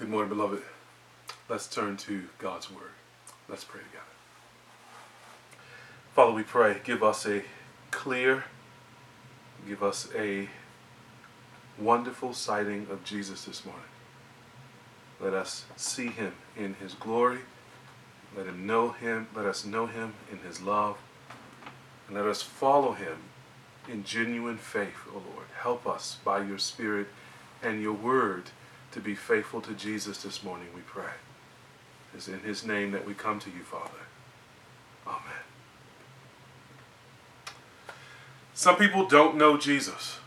Good morning, beloved. Let's turn to God's Word. Let's pray together. Father, we pray, give us a clear, give us a wonderful sighting of Jesus this morning. Let us see him in his glory. Let him know him. Let us know him in his love. And let us follow him in genuine faith, O Lord. Help us by your Spirit and your word to be faithful to Jesus this morning, we pray. It's in his name that we come to you, Father. Amen. Some people don't know Jesus.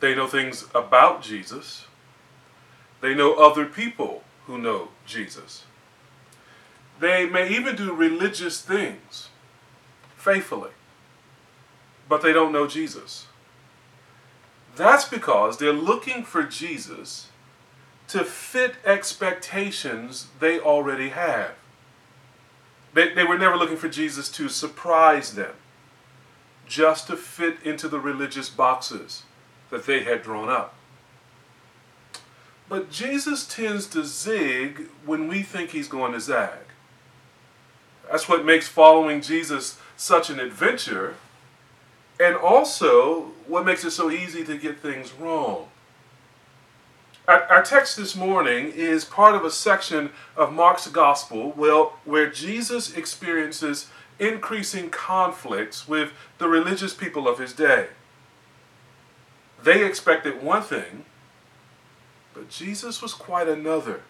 They know things about Jesus. They know other people who know Jesus. They may even do religious things faithfully, but they don't know Jesus. That's because they're looking for Jesus to fit expectations they already have. They, they were never looking for Jesus to surprise them, just to fit into the religious boxes that they had drawn up. But Jesus tends to zig when we think he's going to zag. That's what makes following Jesus such an adventure and also what makes it so easy to get things wrong. Our, our text this morning is part of a section of Mark's gospel well, where Jesus experiences increasing conflicts with the religious people of his day. They expected one thing, but Jesus was quite another.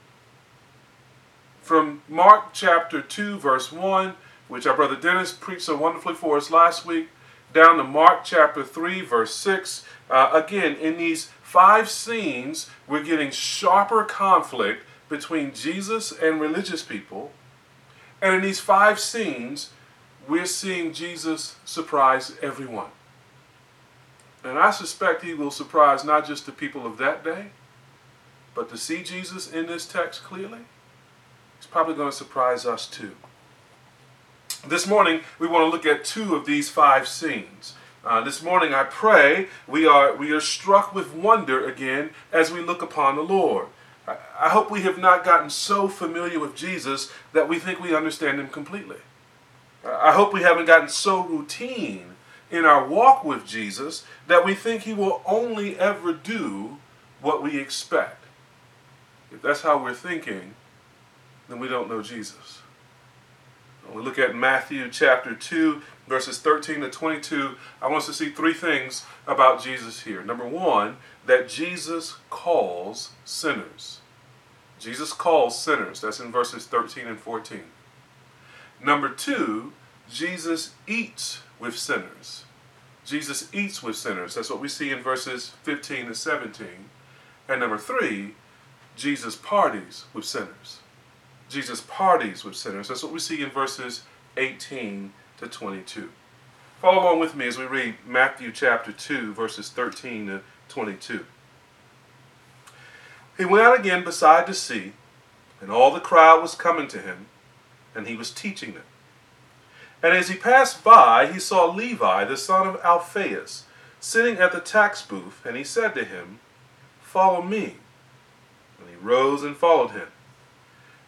From Mark chapter 2, verse 1, which our brother Dennis preached so wonderfully for us last week, down to Mark chapter 3, verse 6. Uh, again, in these five scenes, we're getting sharper conflict between Jesus and religious people. And in these five scenes, we're seeing Jesus surprise everyone. And I suspect he will surprise not just the people of that day, but to see Jesus in this text clearly, he's probably going to surprise us too. This morning, we want to look at two of these five scenes. Uh, this morning, I pray we are, we are struck with wonder again as we look upon the Lord. I, I hope we have not gotten so familiar with Jesus that we think we understand him completely. I hope we haven't gotten so routine in our walk with Jesus that we think he will only ever do what we expect. If that's how we're thinking, then we don't know Jesus. When we look at Matthew chapter 2, verses 13 to 22, I want us to see three things about Jesus here. Number one, that Jesus calls sinners. Jesus calls sinners. That's in verses 13 and 14. Number two, Jesus eats with sinners. Jesus eats with sinners. That's what we see in verses 15 to 17. And number three, Jesus parties with sinners. Jesus parties with sinners. That's what we see in verses 18 to 22. Follow along with me as we read Matthew chapter 2, verses 13 to 22. He went out again beside the sea, and all the crowd was coming to him, and he was teaching them. And as he passed by, he saw Levi, the son of Alphaeus, sitting at the tax booth, and he said to him, Follow me. And he rose and followed him.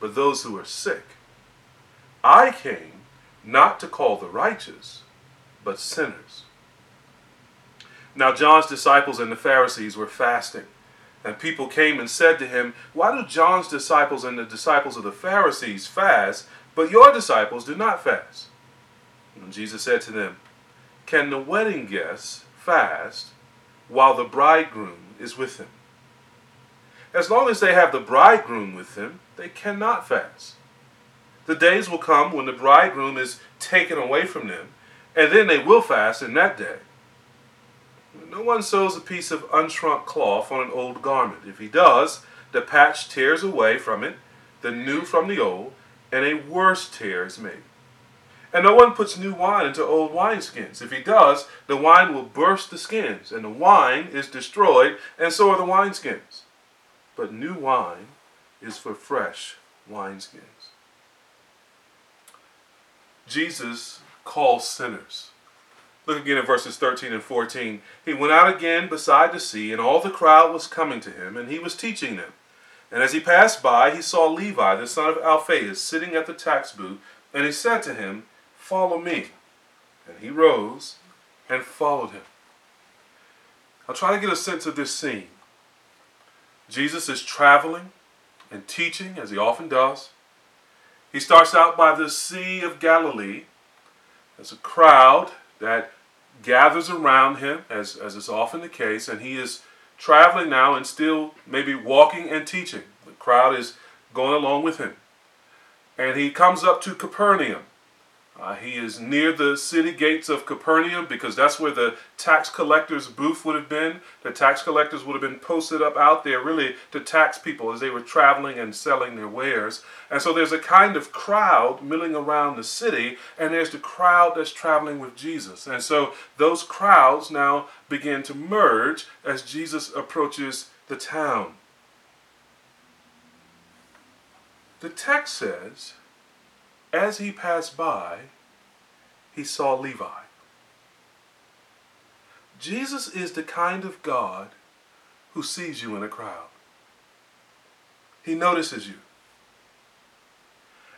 but those who are sick. I came not to call the righteous, but sinners. Now, John's disciples and the Pharisees were fasting. And people came and said to him, Why do John's disciples and the disciples of the Pharisees fast, but your disciples do not fast? And Jesus said to them, Can the wedding guests fast while the bridegroom is with them? As long as they have the bridegroom with them, they cannot fast. The days will come when the bridegroom is taken away from them, and then they will fast in that day. No one sews a piece of unshrunk cloth on an old garment. If he does, the patch tears away from it, the new from the old, and a worse tear is made. And no one puts new wine into old wineskins. If he does, the wine will burst the skins, and the wine is destroyed, and so are the wineskins. But new wine is for fresh wineskins. Jesus calls sinners. Look again at verses 13 and 14. He went out again beside the sea, and all the crowd was coming to him, and he was teaching them. And as he passed by, he saw Levi, the son of Alphaeus, sitting at the tax booth, and he said to him, Follow me. And he rose and followed him. I'll try to get a sense of this scene. Jesus is traveling and teaching, as he often does. He starts out by the Sea of Galilee. There's a crowd that gathers around him, as, as is often the case, and he is traveling now and still maybe walking and teaching. The crowd is going along with him. And he comes up to Capernaum. Uh, he is near the city gates of Capernaum because that's where the tax collector's booth would have been. The tax collectors would have been posted up out there really to tax people as they were traveling and selling their wares. And so there's a kind of crowd milling around the city, and there's the crowd that's traveling with Jesus. And so those crowds now begin to merge as Jesus approaches the town. The text says, as he passed by, he saw Levi. Jesus is the kind of God who sees you in a crowd. He notices you.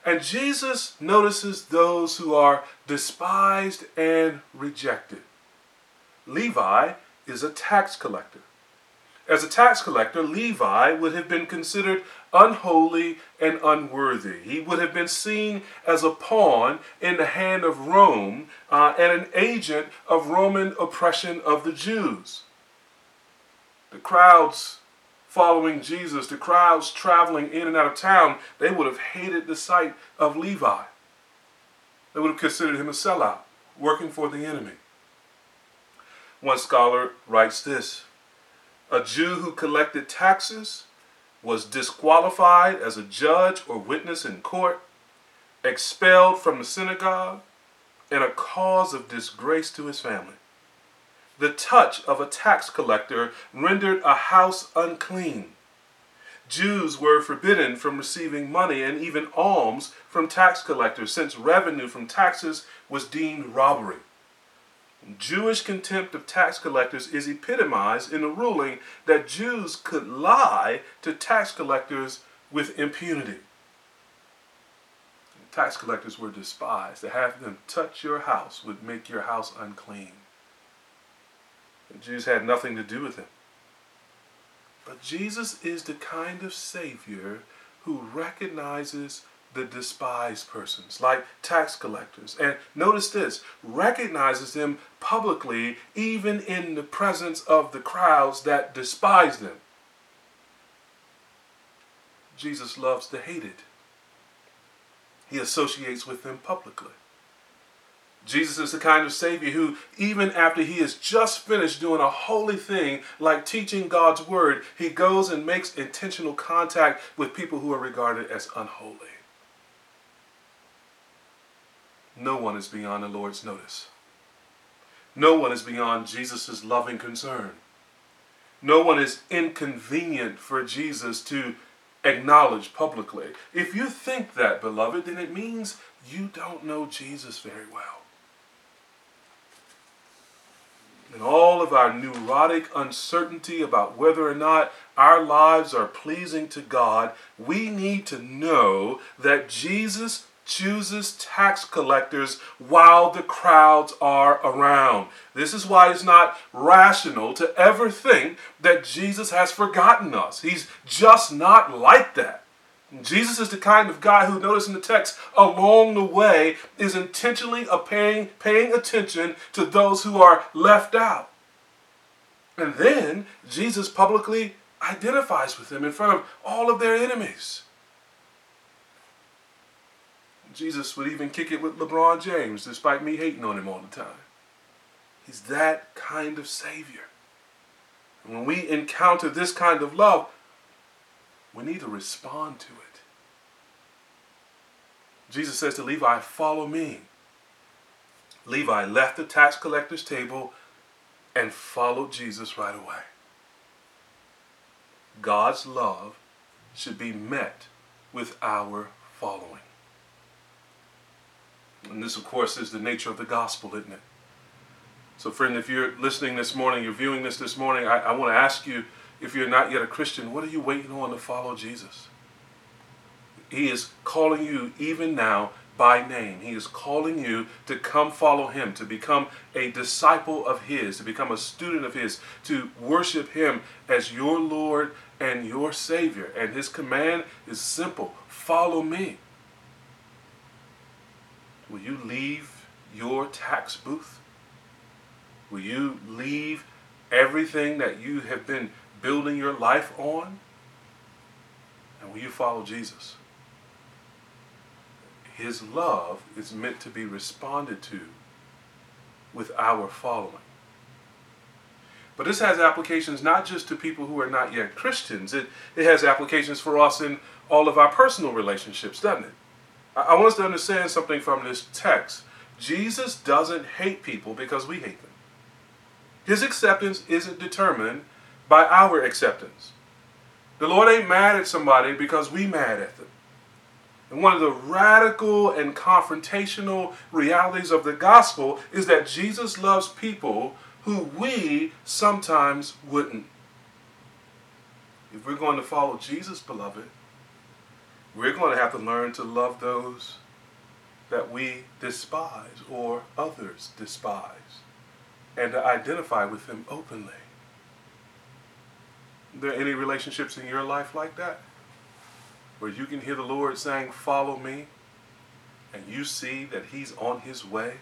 And Jesus notices those who are despised and rejected. Levi is a tax collector. As a tax collector, Levi would have been considered unholy and unworthy. He would have been seen as a pawn in the hand of Rome uh, and an agent of Roman oppression of the Jews. The crowds following Jesus, the crowds traveling in and out of town, they would have hated the sight of Levi. They would have considered him a sellout, working for the enemy. One scholar writes this a Jew who collected taxes was disqualified as a judge or witness in court, expelled from the synagogue, and a cause of disgrace to his family. The touch of a tax collector rendered a house unclean. Jews were forbidden from receiving money and even alms from tax collectors, since revenue from taxes was deemed robbery. Jewish contempt of tax collectors is epitomized in the ruling that Jews could lie to tax collectors with impunity. Tax collectors were despised. To have them touch your house would make your house unclean. The Jews had nothing to do with him. But Jesus is the kind of Savior who recognizes the despised persons, like tax collectors. And notice this recognizes them publicly, even in the presence of the crowds that despise them. Jesus loves the hated, he associates with them publicly. Jesus is the kind of Savior who, even after he has just finished doing a holy thing like teaching God's Word, he goes and makes intentional contact with people who are regarded as unholy. No one is beyond the Lord's notice. No one is beyond Jesus' loving concern. No one is inconvenient for Jesus to acknowledge publicly. If you think that, beloved, then it means you don't know Jesus very well. In all of our neurotic uncertainty about whether or not our lives are pleasing to God, we need to know that Jesus chooses tax collectors while the crowds are around. This is why it's not rational to ever think that Jesus has forgotten us. He's just not like that. Jesus is the kind of guy who, notice in the text, along the way is intentionally paying, paying attention to those who are left out. And then Jesus publicly identifies with them in front of all of their enemies. Jesus would even kick it with LeBron James, despite me hating on him all the time. He's that kind of Savior. And when we encounter this kind of love, we need to respond to it. Jesus says to Levi, Follow me. Levi left the tax collector's table and followed Jesus right away. God's love should be met with our following. And this, of course, is the nature of the gospel, isn't it? So, friend, if you're listening this morning, you're viewing this this morning, I, I want to ask you if you're not yet a Christian, what are you waiting on to follow Jesus? He is calling you even now by name. He is calling you to come follow him, to become a disciple of his, to become a student of his, to worship him as your Lord and your Savior. And his command is simple follow me. Will you leave your tax booth? Will you leave everything that you have been building your life on? And will you follow Jesus? His love is meant to be responded to with our following. But this has applications not just to people who are not yet Christians, it, it has applications for us in all of our personal relationships, doesn't it? I, want us to understand something from this text. Jesus doesn't hate people because we hate them. His acceptance isn't determined by our acceptance. The Lord ain't mad at somebody because we mad at them. And one of the radical and confrontational realities of the gospel is that Jesus loves people who we sometimes wouldn't. If we're going to follow Jesus, beloved, we're going to have to learn to love those that we despise or others despise and to identify with them openly. Are there any relationships in your life like that? where you can hear the Lord saying, Follow me, and you see that He's on His way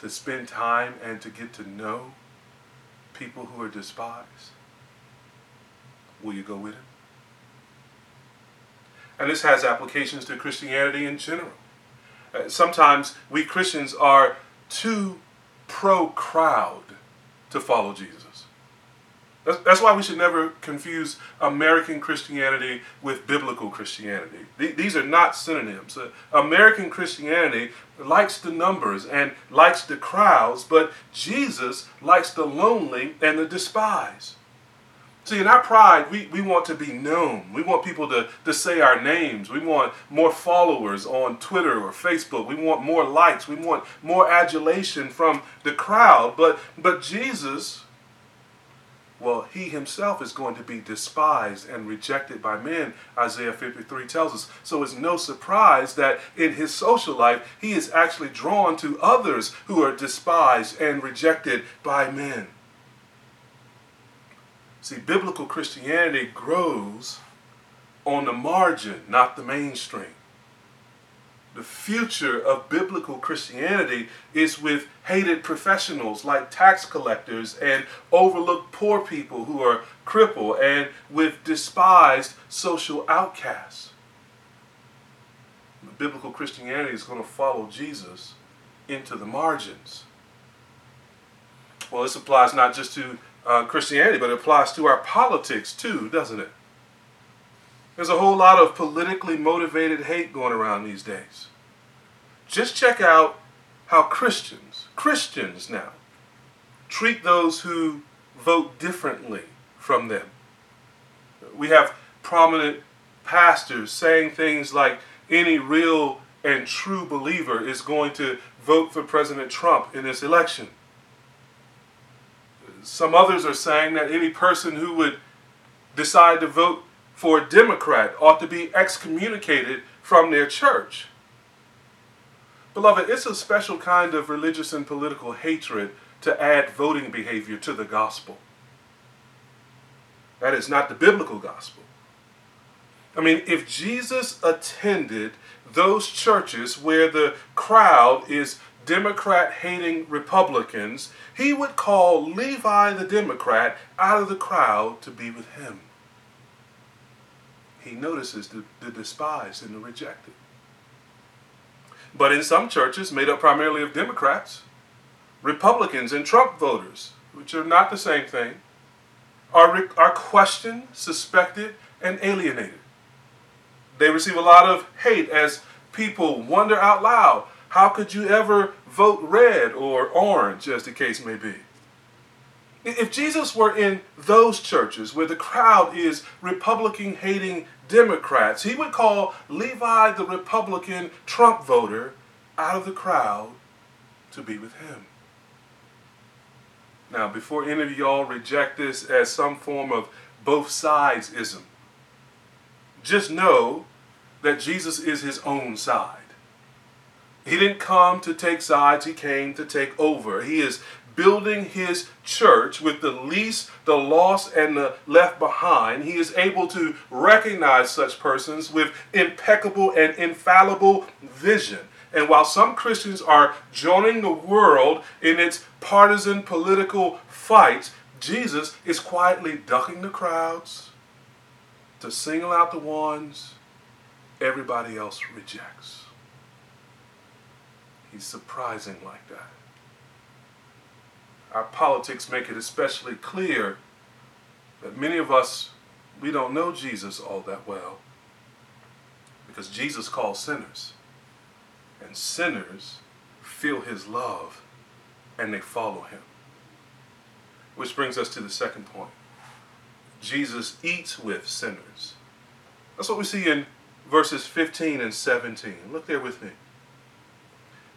to spend time and to get to know people who are despised? Will you go with Him? And this has applications to Christianity in general. Uh, sometimes we Christians are too pro crowd to follow Jesus. That's, that's why we should never confuse American Christianity with biblical Christianity. These are not synonyms. Uh, American Christianity likes the numbers and likes the crowds, but Jesus likes the lonely and the despised. See, in our pride, we, we want to be known. We want people to, to say our names. We want more followers on Twitter or Facebook. We want more likes. We want more adulation from the crowd. But, but Jesus well, he himself is going to be despised and rejected by men, Isaiah 53 tells us. So it's no surprise that in his social life, he is actually drawn to others who are despised and rejected by men. See, biblical Christianity grows on the margin, not the mainstream the future of biblical Christianity is with hated professionals like tax collectors and overlooked poor people who are crippled and with despised social outcasts. Biblical Christianity is going to follow Jesus into the margins. Well, this applies not just to uh, Christianity, but it applies to our politics too, doesn't it? There's a whole lot of politically motivated hate going around these days. Just check out how Christians, Christians now, treat those who vote differently from them. We have prominent pastors saying things like any real and true believer is going to vote for President Trump in this election. Some others are saying that any person who would decide to vote for a Democrat ought to be excommunicated from their church. Beloved, it's a special kind of religious and political hatred to add voting behavior to the gospel. That is not the biblical gospel. I mean, if Jesus attended those churches where the crowd is Democrat hating Republicans, he would call Levi the Democrat out of the crowd to be with him he notices the, the despised and the rejected. But in some churches, made up primarily of Democrats, Republicans, and Trump voters, which are not the same thing, are, are questioned, suspected, and alienated. They receive a lot of hate as people wonder out loud how could you ever vote red or orange, as the case may be? If Jesus were in those churches where the crowd is Republican hating Democrats, he would call Levi the Republican Trump voter out of the crowd to be with him. Now, before any of y'all reject this as some form of both sides ism, just know that Jesus is his own side. He didn't come to take sides, he came to take over. He is building his church with the least, the lost, and the left behind. He is able to recognize such persons with impeccable and infallible vision. And while some Christians are joining the world in its partisan political fights, Jesus is quietly ducking the crowds to single out the ones everybody else rejects. Surprising like that. Our politics make it especially clear that many of us, we don't know Jesus all that well. Because Jesus calls sinners. And sinners feel his love and they follow him. Which brings us to the second point. Jesus eats with sinners. That's what we see in verses 15 and 17. Look there with me.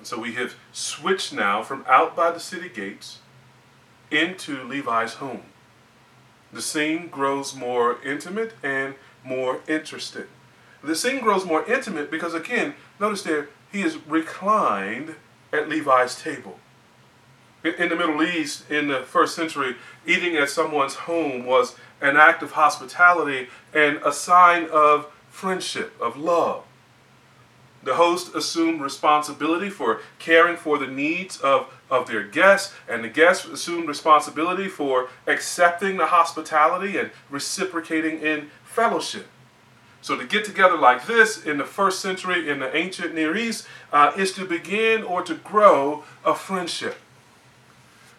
And so we have switched now from out by the city gates into Levi's home. The scene grows more intimate and more interesting. The scene grows more intimate because, again, notice there, he is reclined at Levi's table. In the Middle East, in the first century, eating at someone's home was an act of hospitality and a sign of friendship, of love. The host assumed responsibility for caring for the needs of, of their guests, and the guests assumed responsibility for accepting the hospitality and reciprocating in fellowship. So, to get together like this in the first century in the ancient Near East uh, is to begin or to grow a friendship.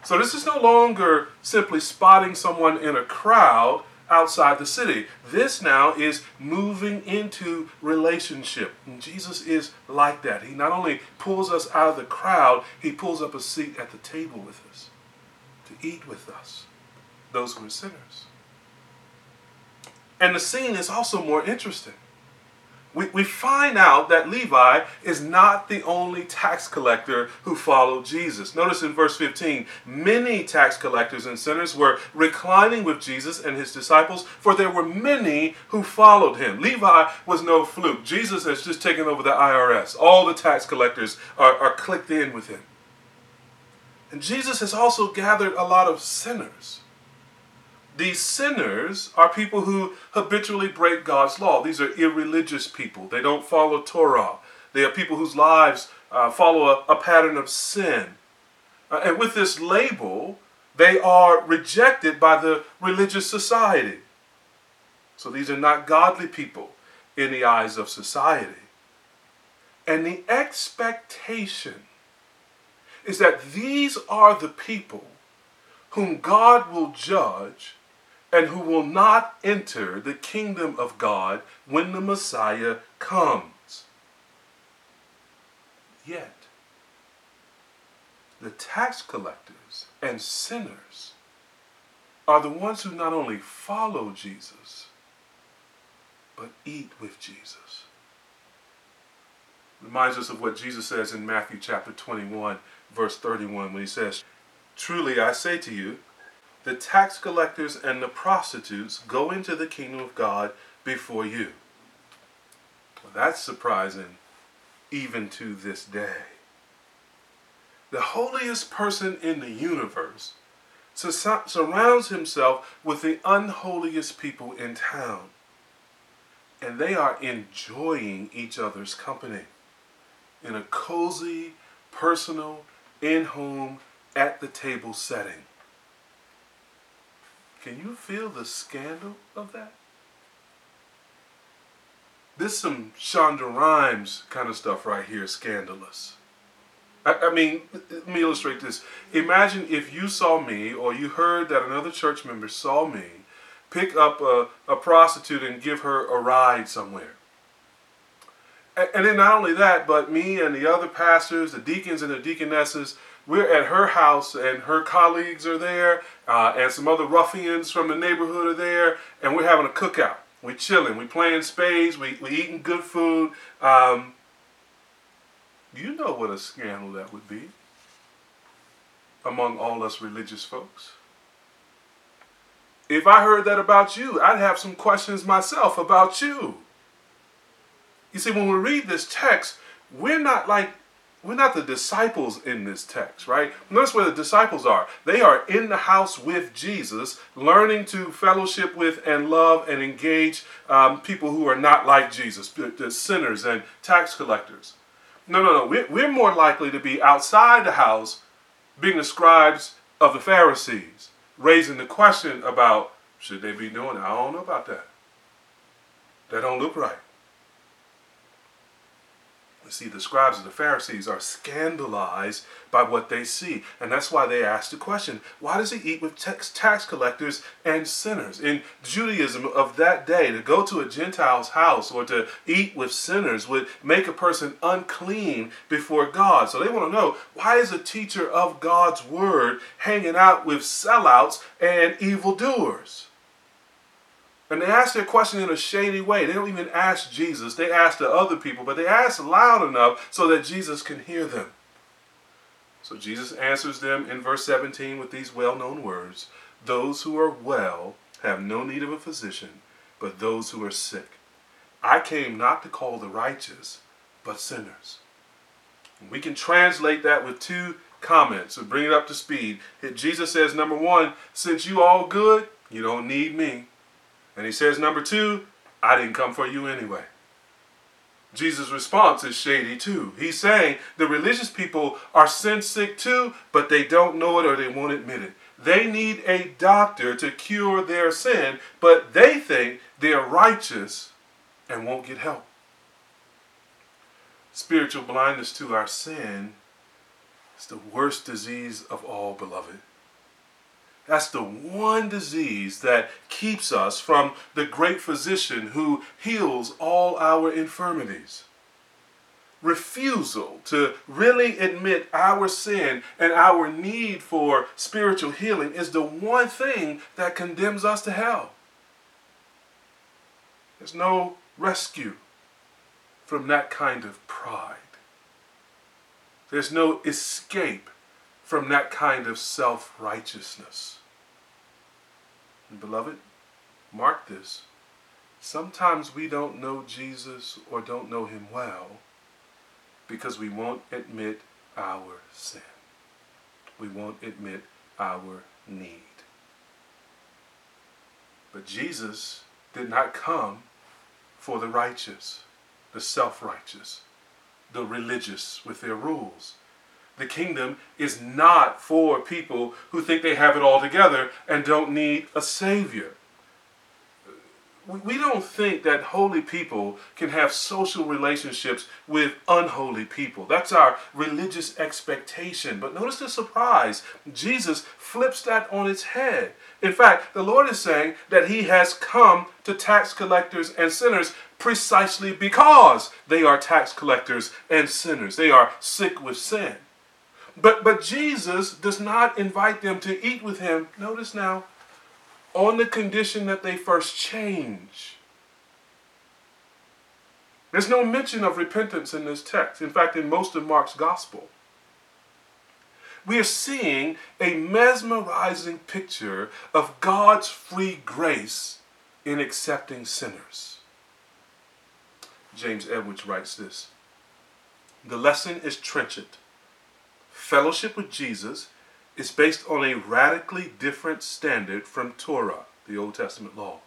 So this is no longer simply spotting someone in a crowd outside the city. This now is moving into relationship. And Jesus is like that. He not only pulls us out of the crowd, he pulls up a seat at the table with us to eat with us, those who are sinners. And the scene is also more interesting we, we find out that Levi is not the only tax collector who followed Jesus. Notice in verse 15, many tax collectors and sinners were reclining with Jesus and his disciples, for there were many who followed him. Levi was no fluke. Jesus has just taken over the IRS. All the tax collectors are, are clicked in with him. And Jesus has also gathered a lot of sinners. These sinners are people who habitually break God's law. These are irreligious people. They don't follow Torah. They are people whose lives uh, follow a, a, pattern of sin. Uh, and with this label, they are rejected by the religious society. So these are not godly people in the eyes of society. And the expectation is that these are the people whom God will judge and who will not enter the kingdom of God when the Messiah comes. Yet, the tax collectors and sinners are the ones who not only follow Jesus, but eat with Jesus. Reminds us of what Jesus says in Matthew chapter 21, verse 31, when he says, Truly I say to you, the tax collectors and the prostitutes go into the kingdom of God before you. Well, that's surprising even to this day. The holiest person in the universe surrounds himself with the unholiest people in town. and they are enjoying each other's company in a cozy, personal, in home, at the table setting. Can you feel the scandal of that? This some Shonda Rhimes kind of stuff right here, scandalous. I, I mean, let me illustrate this. Imagine if you saw me or you heard that another church member saw me pick up a, a prostitute and give her a ride somewhere. And, and then not only that, but me and the other pastors, the deacons and the deaconesses, we're at her house and her colleagues are there uh, and some other ruffians from the neighborhood are there and we're having a cookout. We're chilling We're playing spades we, we eating good food. Um, you know what a scandal that would be among all us religious folks. If i heard that about you i'd have some questions myself about you. You see when we read this text we're not like we're not the disciples in this text, right? Notice where the disciples are. They are in the house with Jesus, learning to fellowship with and love and engage um, people who are not like Jesus, the sinners and tax collectors. No, no, no. We're, more likely to be outside the house, being the scribes of the Pharisees, raising the question about should they be doing it? I don't know about that. That don't look right see, the scribes and the Pharisees are scandalized by what they see. And that's why they ask the question why does he eat with tax collectors and sinners? In Judaism of that day, to go to a Gentile's house or to eat with sinners would make a person unclean before God. So they want to know why is a teacher of God's word hanging out with sellouts and evildoers? And they ask their question in a shady way. They don't even ask Jesus, they ask the other people, but they ask loud enough so that Jesus can hear them. So Jesus answers them in verse 17 with these well known words Those who are well have no need of a physician, but those who are sick. I came not to call the righteous, but sinners. We can translate that with two comments to bring it up to speed. Jesus says, number one, since you all good, you don't need me. And he says, number two, I didn't come for you anyway. Jesus' response is shady too. He's saying the religious people are sin sick too, but they don't know it or they won't admit it. They need a doctor to cure their sin, but they think they're righteous and won't get help. Spiritual blindness to our sin is the worst disease of all, beloved. That's the one disease that keeps us from the great physician who heals all our infirmities. Refusal to really admit our sin and our need for spiritual healing is the one thing that condemns us to hell. There's no rescue from that kind of pride. There's no escape from that kind of self righteousness. Beloved, mark this. Sometimes we don't know Jesus or don't know him well because we won't admit our sin. We won't admit our need. But Jesus did not come for the righteous, the self righteous, the religious with their rules. The kingdom is not for people who think they have it all together and don't need a savior. We don't think that holy people can have social relationships with unholy people. That's our religious expectation. But notice the surprise. Jesus flips that on its head. In fact, the Lord is saying that He has come to tax collectors and sinners precisely because they are tax collectors and sinners. They are sick with sin. But, but Jesus does not invite them to eat with him, notice now, on the condition that they first change. There's no mention of repentance in this text. In fact, in most of Mark's gospel, we are seeing a mesmerizing picture of God's free grace in accepting sinners. James Edwards writes this The lesson is trenchant fellowship with Jesus is based on a radically different standard from Torah, the Old Testament law.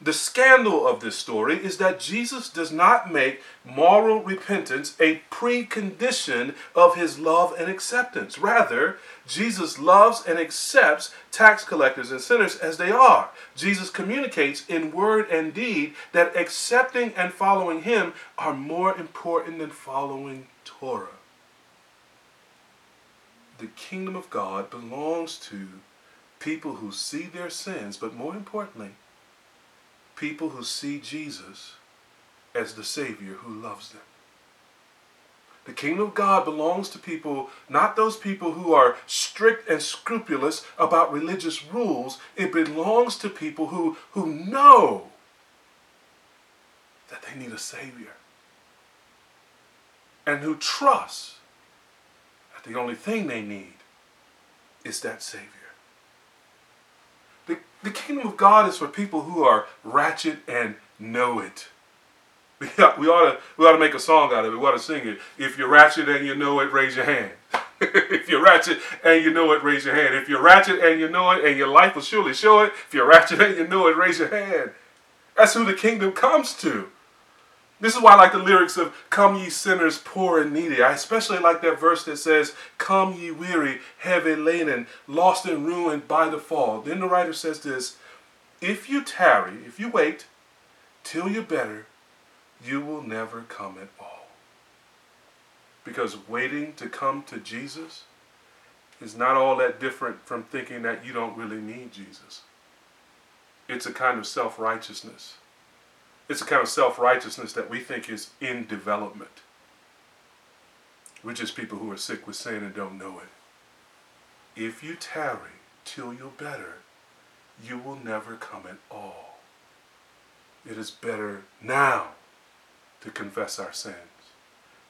The scandal of this story is that Jesus does not make moral repentance a precondition of his love and acceptance. Rather, Jesus loves and accepts tax collectors and sinners as they are. Jesus communicates in word and deed that accepting and following him are more important than following Torah. The kingdom of God belongs to people who see their sins, but more importantly, people who see Jesus as the Savior who loves them. The kingdom of God belongs to people, not those people who are strict and scrupulous about religious rules. It belongs to people who, who know that they need a Savior and who trust the only thing they need is that Savior. The, the kingdom of God is for people who are ratchet and know it. We ought, we ought to we ought to make a song out of it. We ought to sing it. If you're ratchet and you know it, raise your hand. if you're ratchet and you know it, raise your hand. If you're ratchet and you know it, and your life will surely show it. If you're ratchet and you know it, raise your hand. That's who the kingdom comes to. This is why I like the lyrics of Come ye sinners poor and needy. I especially like that verse that says, Come ye weary, heavy laden, lost and ruined by the fall. Then the writer says this If you tarry, if you wait till you're better, you will never come at all. Because waiting to come to Jesus is not all that different from thinking that you don't really need Jesus. It's a kind of self righteousness. It's a kind of self righteousness that we think is in development. We're just people who are sick with sin and don't know it. If you tarry till you're better, you will never come at all. It is better now to confess our sins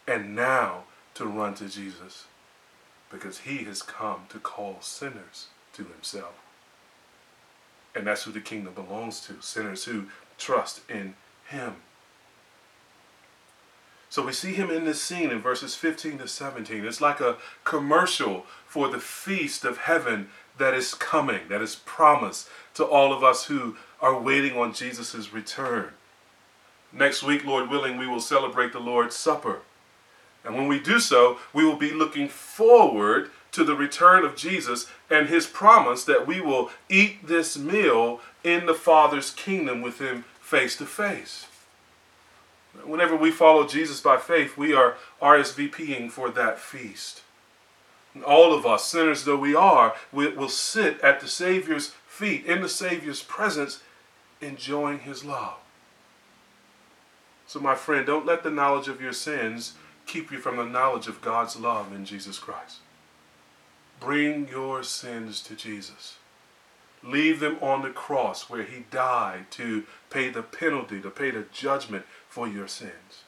and now to run to Jesus because he has come to call sinners to himself. And that's who the kingdom belongs to sinners who trust in him. So we see him in this scene in verses 15 to 17. It's like a commercial for the feast of heaven that is coming, that is promised to all of us who are waiting on Jesus' return. Next week, Lord willing, we will celebrate the Lord's Supper. And when we do so, we will be looking forward to the return of Jesus and his promise that we will eat this meal in the Father's kingdom with him face to face. Whenever we follow Jesus by faith, we are RSVPing for that feast. All of us, sinners though we are, we, will sit at the Savior's feet, in the Savior's presence, enjoying his love. So, my friend, don't let the knowledge of your sins keep you from the knowledge of God's love in Jesus Christ. Bring your sins to Jesus. Leave them on the cross where he died to pay the penalty, to pay the judgment for your sins.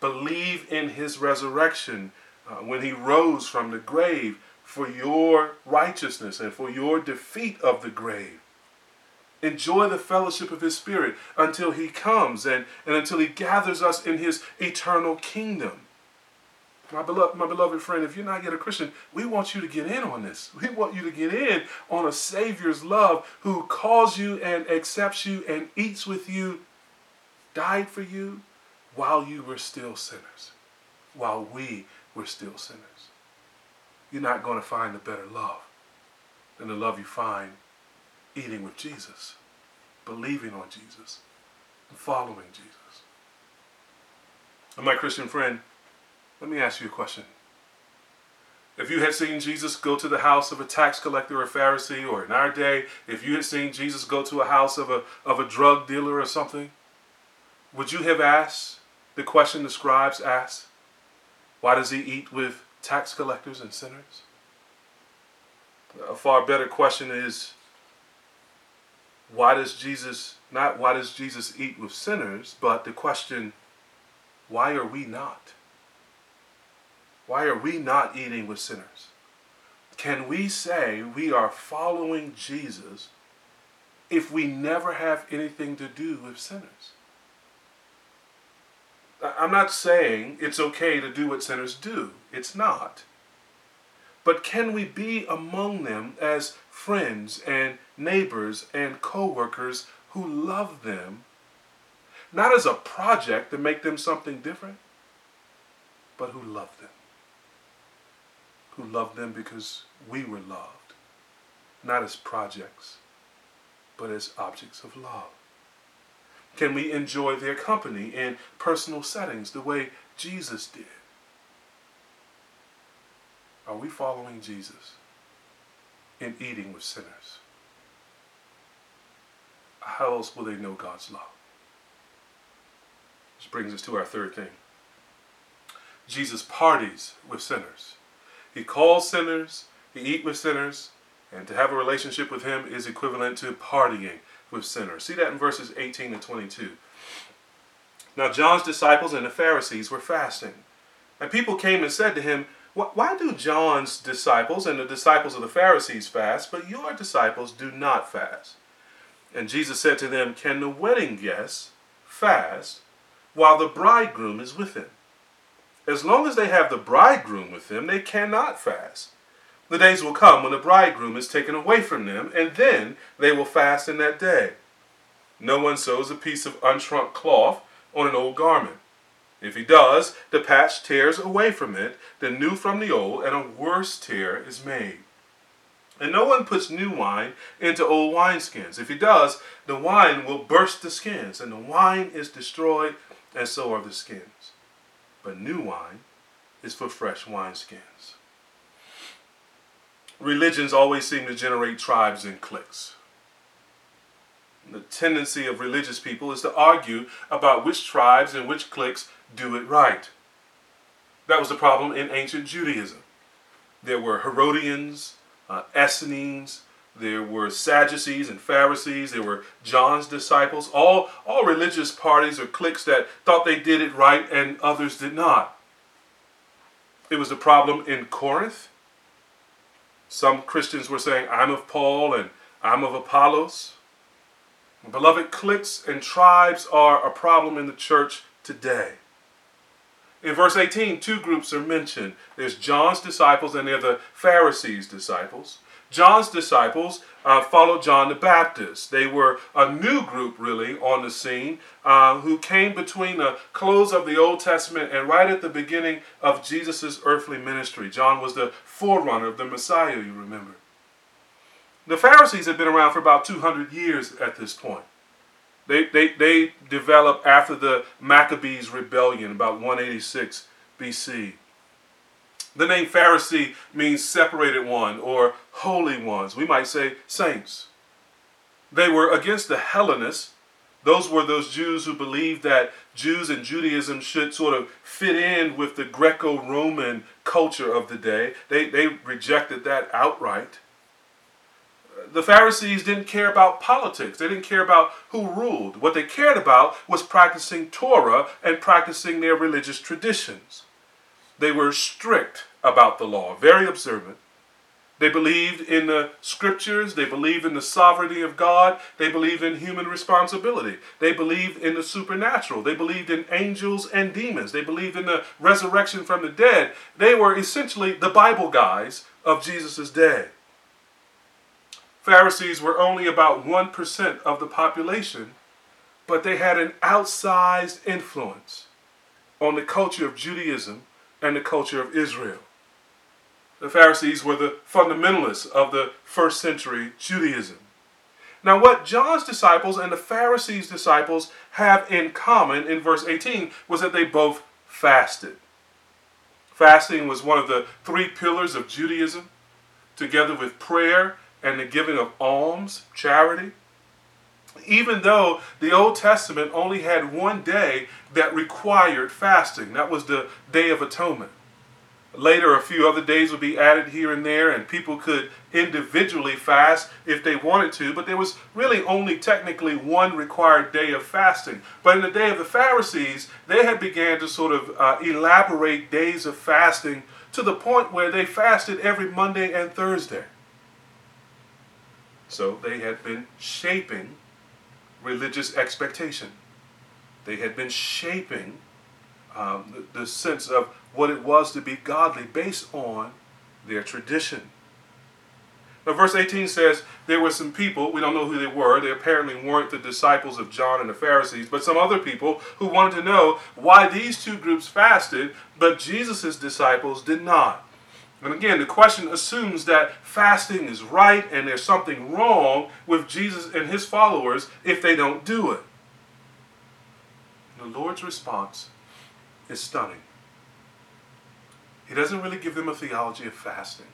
Believe in his resurrection uh, when he rose from the grave for your righteousness and for your defeat of the grave. Enjoy the fellowship of his spirit until he comes and, and until he gathers us in his eternal kingdom. My beloved, my beloved friend, if you're not yet a Christian, we want you to get in on this. We want you to get in on a Savior's love who calls you and accepts you and eats with you, died for you while you were still sinners, while we were still sinners. You're not going to find a better love than the love you find eating with Jesus, believing on Jesus, and following Jesus. And my Christian friend, let me ask you a question. If you had seen Jesus go to the house of a tax collector or Pharisee, or in our day, if you had seen Jesus go to a house of a, of a drug dealer or something, would you have asked the question the scribes asked? Why does he eat with tax collectors and sinners? A far better question is why does Jesus, not why does Jesus eat with sinners, but the question, why are we not? Why are we not eating with sinners? Can we say we are following Jesus if we never have anything to do with sinners? I'm not saying it's okay to do what sinners do. It's not. But can we be among them as friends and neighbors and co workers who love them, not as a project to make them something different, but who love them. Who loved them because we were loved, not as projects, but as objects of love. Can we enjoy their company in personal settings the way Jesus did? Are we following Jesus in eating with sinners? How else will they know God's love? Which brings us to our third thing. Jesus parties with sinners. He calls sinners, he eats with sinners, and to have a relationship with him is equivalent to partying with sinners. See that in verses 18 and 22. Now, John's disciples and the Pharisees were fasting. And people came and said to him, Why do John's disciples and the disciples of the Pharisees fast, but your disciples do not fast? And Jesus said to them, Can the wedding guests fast while the bridegroom is with them? As long as they have the bridegroom with them, they cannot fast. The days will come when the bridegroom is taken away from them, and then they will fast in that day. No one sews a piece of unshrunk cloth on an old garment. If he does, the patch tears away from it, the new from the old, and a worse tear is made. And no one puts new wine into old wineskins. If he does, the wine will burst the skins, and the wine is destroyed, and so are the skins. But new wine is for fresh wineskins religions always seem to generate tribes and cliques. The tendency of religious people is to argue about which tribes and which cliques do it right. That was the problem in ancient Judaism. There were Herodians, uh, Essenes, there were Sadducees and Pharisees, there were John's disciples, all, all religious parties or cliques that thought they did it right and others did not. It was a problem in Corinth. Some Christians were saying, I'm of Paul and I'm of Apollos. Beloved, cliques and tribes are a problem in the church today. In verse 18, two groups are mentioned. There's John's disciples and they're the Pharisees' disciples. John's disciples uh, followed John the Baptist. They were a new group, really, on the scene uh, who came between the close of the Old Testament and right at the beginning of Jesus' earthly ministry. John was the forerunner of the Messiah, you remember. The Pharisees had been around for about 200 years at this point. They, they, they developed after the Maccabees rebellion, about 186 BC. The name Pharisee means separated one or holy ones. We might say saints. They were against the Hellenists. Those were those Jews who believed that Jews and Judaism should sort of fit in with the Greco Roman culture of the day. They, they rejected that outright. The Pharisees didn't care about politics, they didn't care about who ruled. What they cared about was practicing Torah and practicing their religious traditions. They were strict about the law, very observant. They believed in the scriptures. They believed in the sovereignty of God. They believed in human responsibility. They believed in the supernatural. They believed in angels and demons. They believed in the resurrection from the dead. They were essentially the Bible guys of Jesus' day. Pharisees were only about 1% of the population, but they had an outsized influence on the culture of Judaism and the culture of Israel. The Pharisees were the fundamentalists of the first century Judaism. Now, what John's disciples and the Pharisees' disciples have in common in verse 18 was that they both fasted. Fasting was one of the three pillars of Judaism, together with prayer and the giving of alms, charity. Even though the Old Testament only had one day that required fasting, that was the Day of Atonement. Later, a few other days would be added here and there, and people could individually fast if they wanted to, but there was really only technically one required day of fasting. But in the day of the Pharisees, they had began to sort of uh, elaborate days of fasting to the point where they fasted every Monday and Thursday. So they had been shaping religious expectation. They had been shaping um, the, the sense of what it was to be godly based on their tradition. Now, verse 18 says, There were some people, we don't know who they were, they apparently weren't the disciples of John and the Pharisees, but some other people who wanted to know why these two groups fasted, but Jesus' disciples did not. And again, the question assumes that fasting is right and there's something wrong with Jesus and his followers if they don't do it. The Lord's response is stunning. He doesn't really give them a theology of fasting.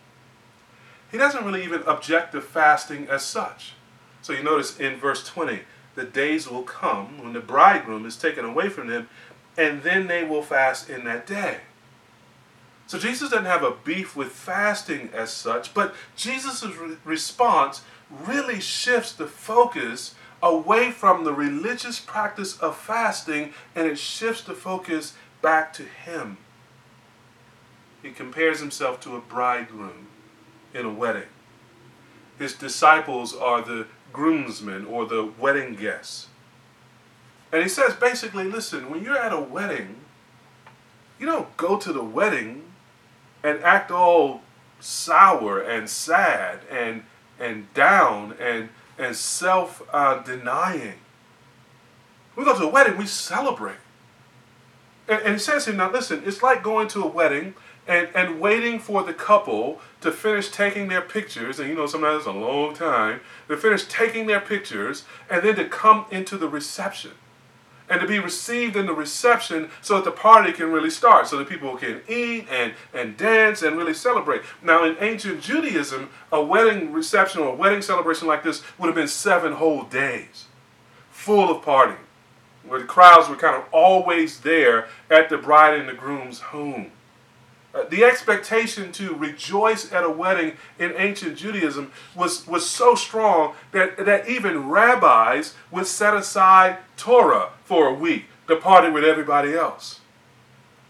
He doesn't really even object to fasting as such. So you notice in verse 20, the days will come when the bridegroom is taken away from them, and then they will fast in that day. So Jesus doesn't have a beef with fasting as such, but Jesus' re- response really shifts the focus away from the religious practice of fasting and it shifts the focus back to Him. He compares himself to a bridegroom in a wedding. His disciples are the groomsmen or the wedding guests. And he says basically, listen, when you're at a wedding, you don't go to the wedding and act all sour and sad and and down and and self uh, denying. We go to a wedding, we celebrate. And, and he says here, now listen, it's like going to a wedding and, and waiting for the couple to finish taking their pictures, and you know, sometimes it's a long time, to finish taking their pictures, and then to come into the reception. And to be received in the reception so that the party can really start, so that people can eat and, and dance and really celebrate. Now, in ancient Judaism, a wedding reception or a wedding celebration like this would have been seven whole days, full of partying, where the crowds were kind of always there at the bride and the groom's home. Uh, the expectation to rejoice at a wedding in ancient Judaism was, was so strong that, that even rabbis would set aside Torah for a week to party with everybody else.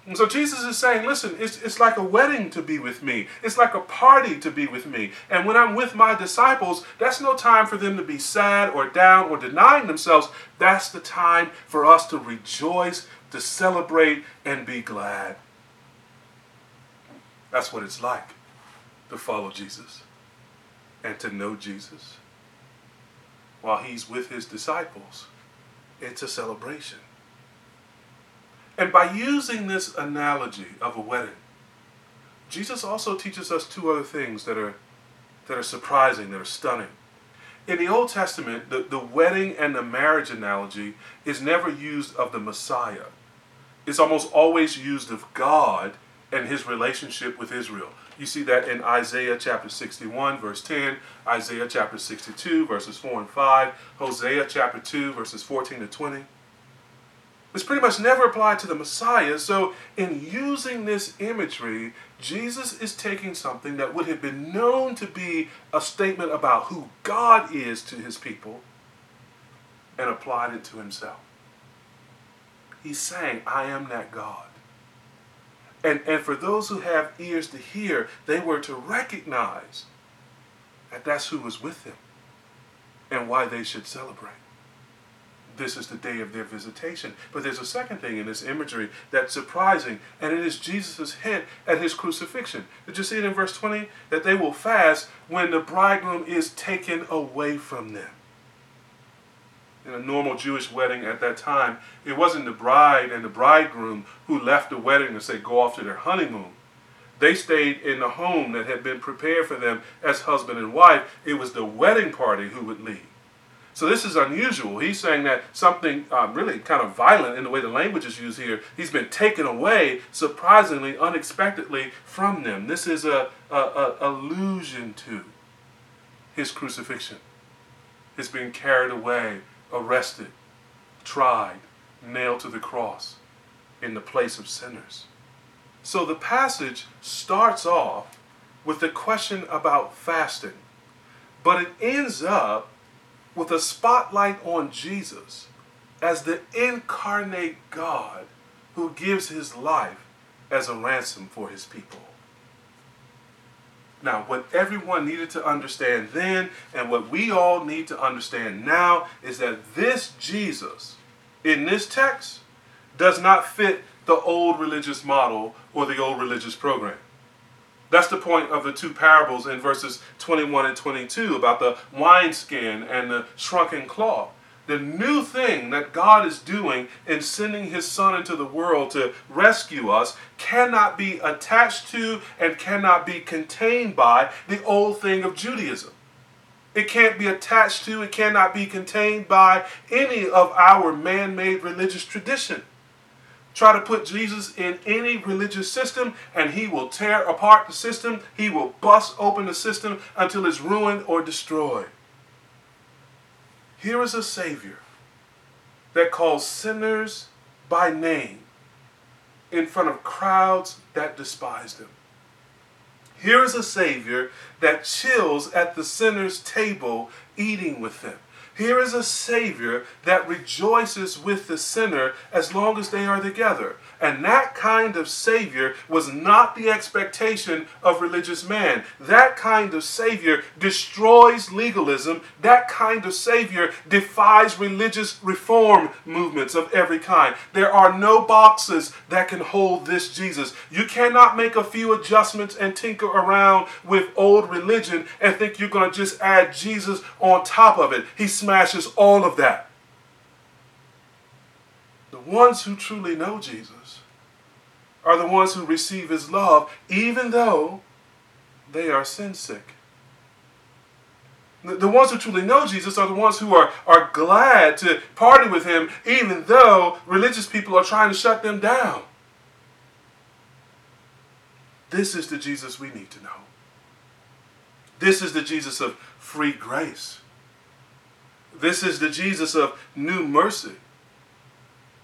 And so Jesus is saying, listen, it's, it's like a wedding to be with me. It's like a party to be with me. And when I'm with my disciples, that's no time for them to be sad or down or denying themselves. That's the time for us to rejoice, to celebrate, and be glad. That's what it's like to follow Jesus and to know Jesus while he's with his disciples. It's a celebration. And by using this analogy of a wedding, Jesus also teaches us two other things that are, that are surprising, that are stunning. In the Old Testament, the, the wedding and the marriage analogy is never used of the Messiah. It's almost always used of God and his relationship with Israel. You see that in Isaiah chapter 61, verse 10, Isaiah chapter 62, verses 4 and 5, Hosea chapter 2, verses 14 to 20. It's pretty much never applied to the Messiah. So, in using this imagery, Jesus is taking something that would have been known to be a statement about who God is to his people and applied it to himself. He's saying, I am that God. And, and for those who have ears to hear, they were to recognize that that's who was with them and why they should celebrate. This is the day of their visitation. But there's a second thing in this imagery that's surprising, and it is Jesus' hint at his crucifixion. Did you see it in verse 20? That they will fast when the bridegroom is taken away from them in a normal Jewish wedding at that time, it wasn't the bride and the bridegroom who left the wedding and say go off to their honeymoon. They stayed in the home that had been prepared for them as husband and wife. It was the wedding party who would leave. So this is unusual. He's saying that something um, really kind of violent in the way the language is used here. He's been taken away surprisingly, unexpectedly from them. This is a, a, a allusion to his crucifixion, his being carried away arrested, tried, nailed to the cross in the place of sinners. So the passage starts off with a question about fasting, but it ends up with a spotlight on Jesus as the incarnate God who gives his life as a ransom for his people. Now, what everyone needed to understand then, and what we all need to understand now, is that this Jesus in this text does not fit the old religious model or the old religious program. That's the point of the two parables in verses 21 and 22 about the wineskin and the shrunken cloth. The new thing that God is doing in sending his son into the world to rescue us cannot be attached to and cannot be contained by the old thing of Judaism. It can't be attached to, it cannot be contained by any of our man made religious tradition. Try to put Jesus in any religious system, and he will tear apart the system. He will bust open the system until it's ruined or destroyed. Here is a Savior that calls sinners by name in front of crowds that despised him. Here is a Savior that chills at the sinner's table eating with them. Here is a Savior that rejoices with the sinner as long as they are together. And that kind of Savior was not the expectation of religious man. That kind of Savior destroys legalism. That kind of Savior defies religious reform movements of every kind. There are no boxes that can hold this Jesus. You cannot make a few adjustments and tinker around with old religion and think you're going to just add Jesus on top of it. He smashes all of that. The ones who truly know Jesus are the ones who receive his love, even though they are sin sick. The ones who truly know Jesus are the ones who are, are glad to party with him, even though religious people are trying to shut them down. This is the Jesus we need to know. This is the Jesus of free grace. This is the Jesus of new mercy.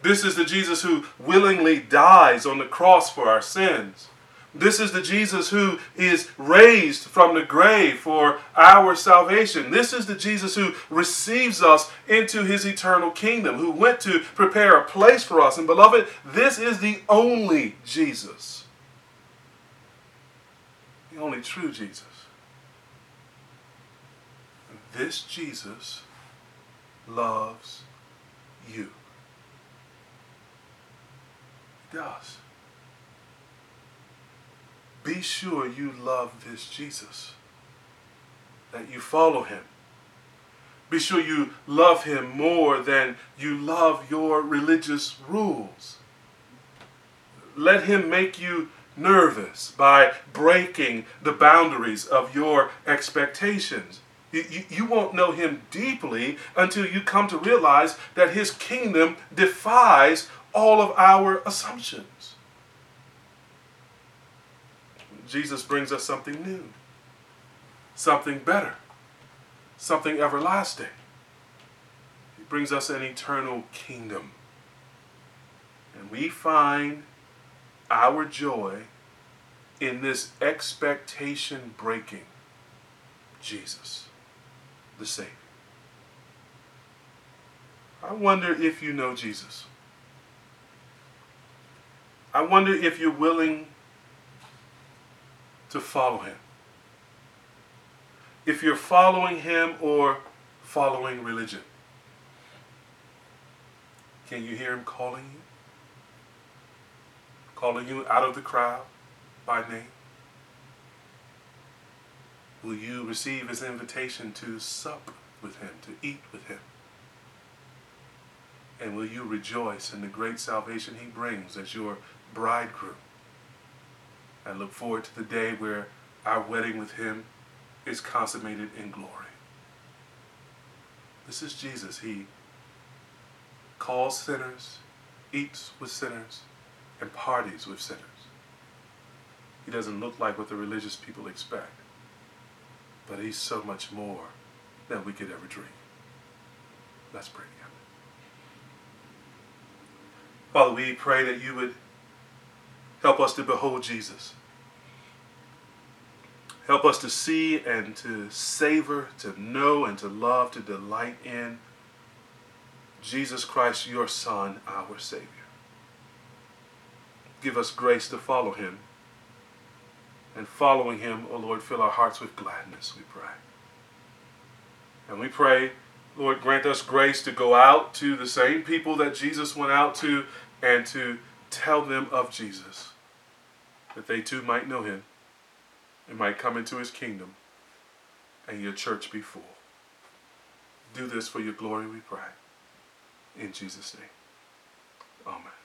This is the Jesus who willingly dies on the cross for our sins. This is the Jesus who is raised from the grave for our salvation. This is the Jesus who receives us into his eternal kingdom, who went to prepare a place for us. And beloved, this is the only Jesus, the only true Jesus. This Jesus loves you. He does. Be sure you love this Jesus, that you follow him. Be sure you love him more than you love your religious rules. Let him make you nervous by breaking the boundaries of your expectations. You, you, you, won't know him deeply until you come to realize that his kingdom defies all of our assumptions. Jesus brings us something new, something better, something everlasting. He brings us an eternal kingdom. And we find our joy in this expectation breaking Jesus the Savior. I wonder if you know Jesus. I wonder if you're willing to follow him. If you're following him or following religion. Can you hear him calling you? Calling you out of the crowd by name? Will you receive his invitation to sup with him, to eat with him? And will you rejoice in the great salvation he brings as your bridegroom? And look forward to the day where our wedding with him is consummated in glory. This is Jesus. He calls sinners, eats with sinners, and parties with sinners. He doesn't look like what the religious people expect but he's so much more than we could ever dream. Let's pray together. Father, we pray that you would help us to behold Jesus. Help us to see and to savor, to know and to love, to delight in Jesus Christ, your Son, our Savior. Give us grace to follow him and following him, O oh Lord, fill our hearts with gladness, we pray. And we pray, Lord, grant us grace to go out to the same people that Jesus went out to and to tell them of Jesus, that they too might know him and might come into his kingdom and your church be full. Do this for your glory, we pray. In Jesus' name. Amen.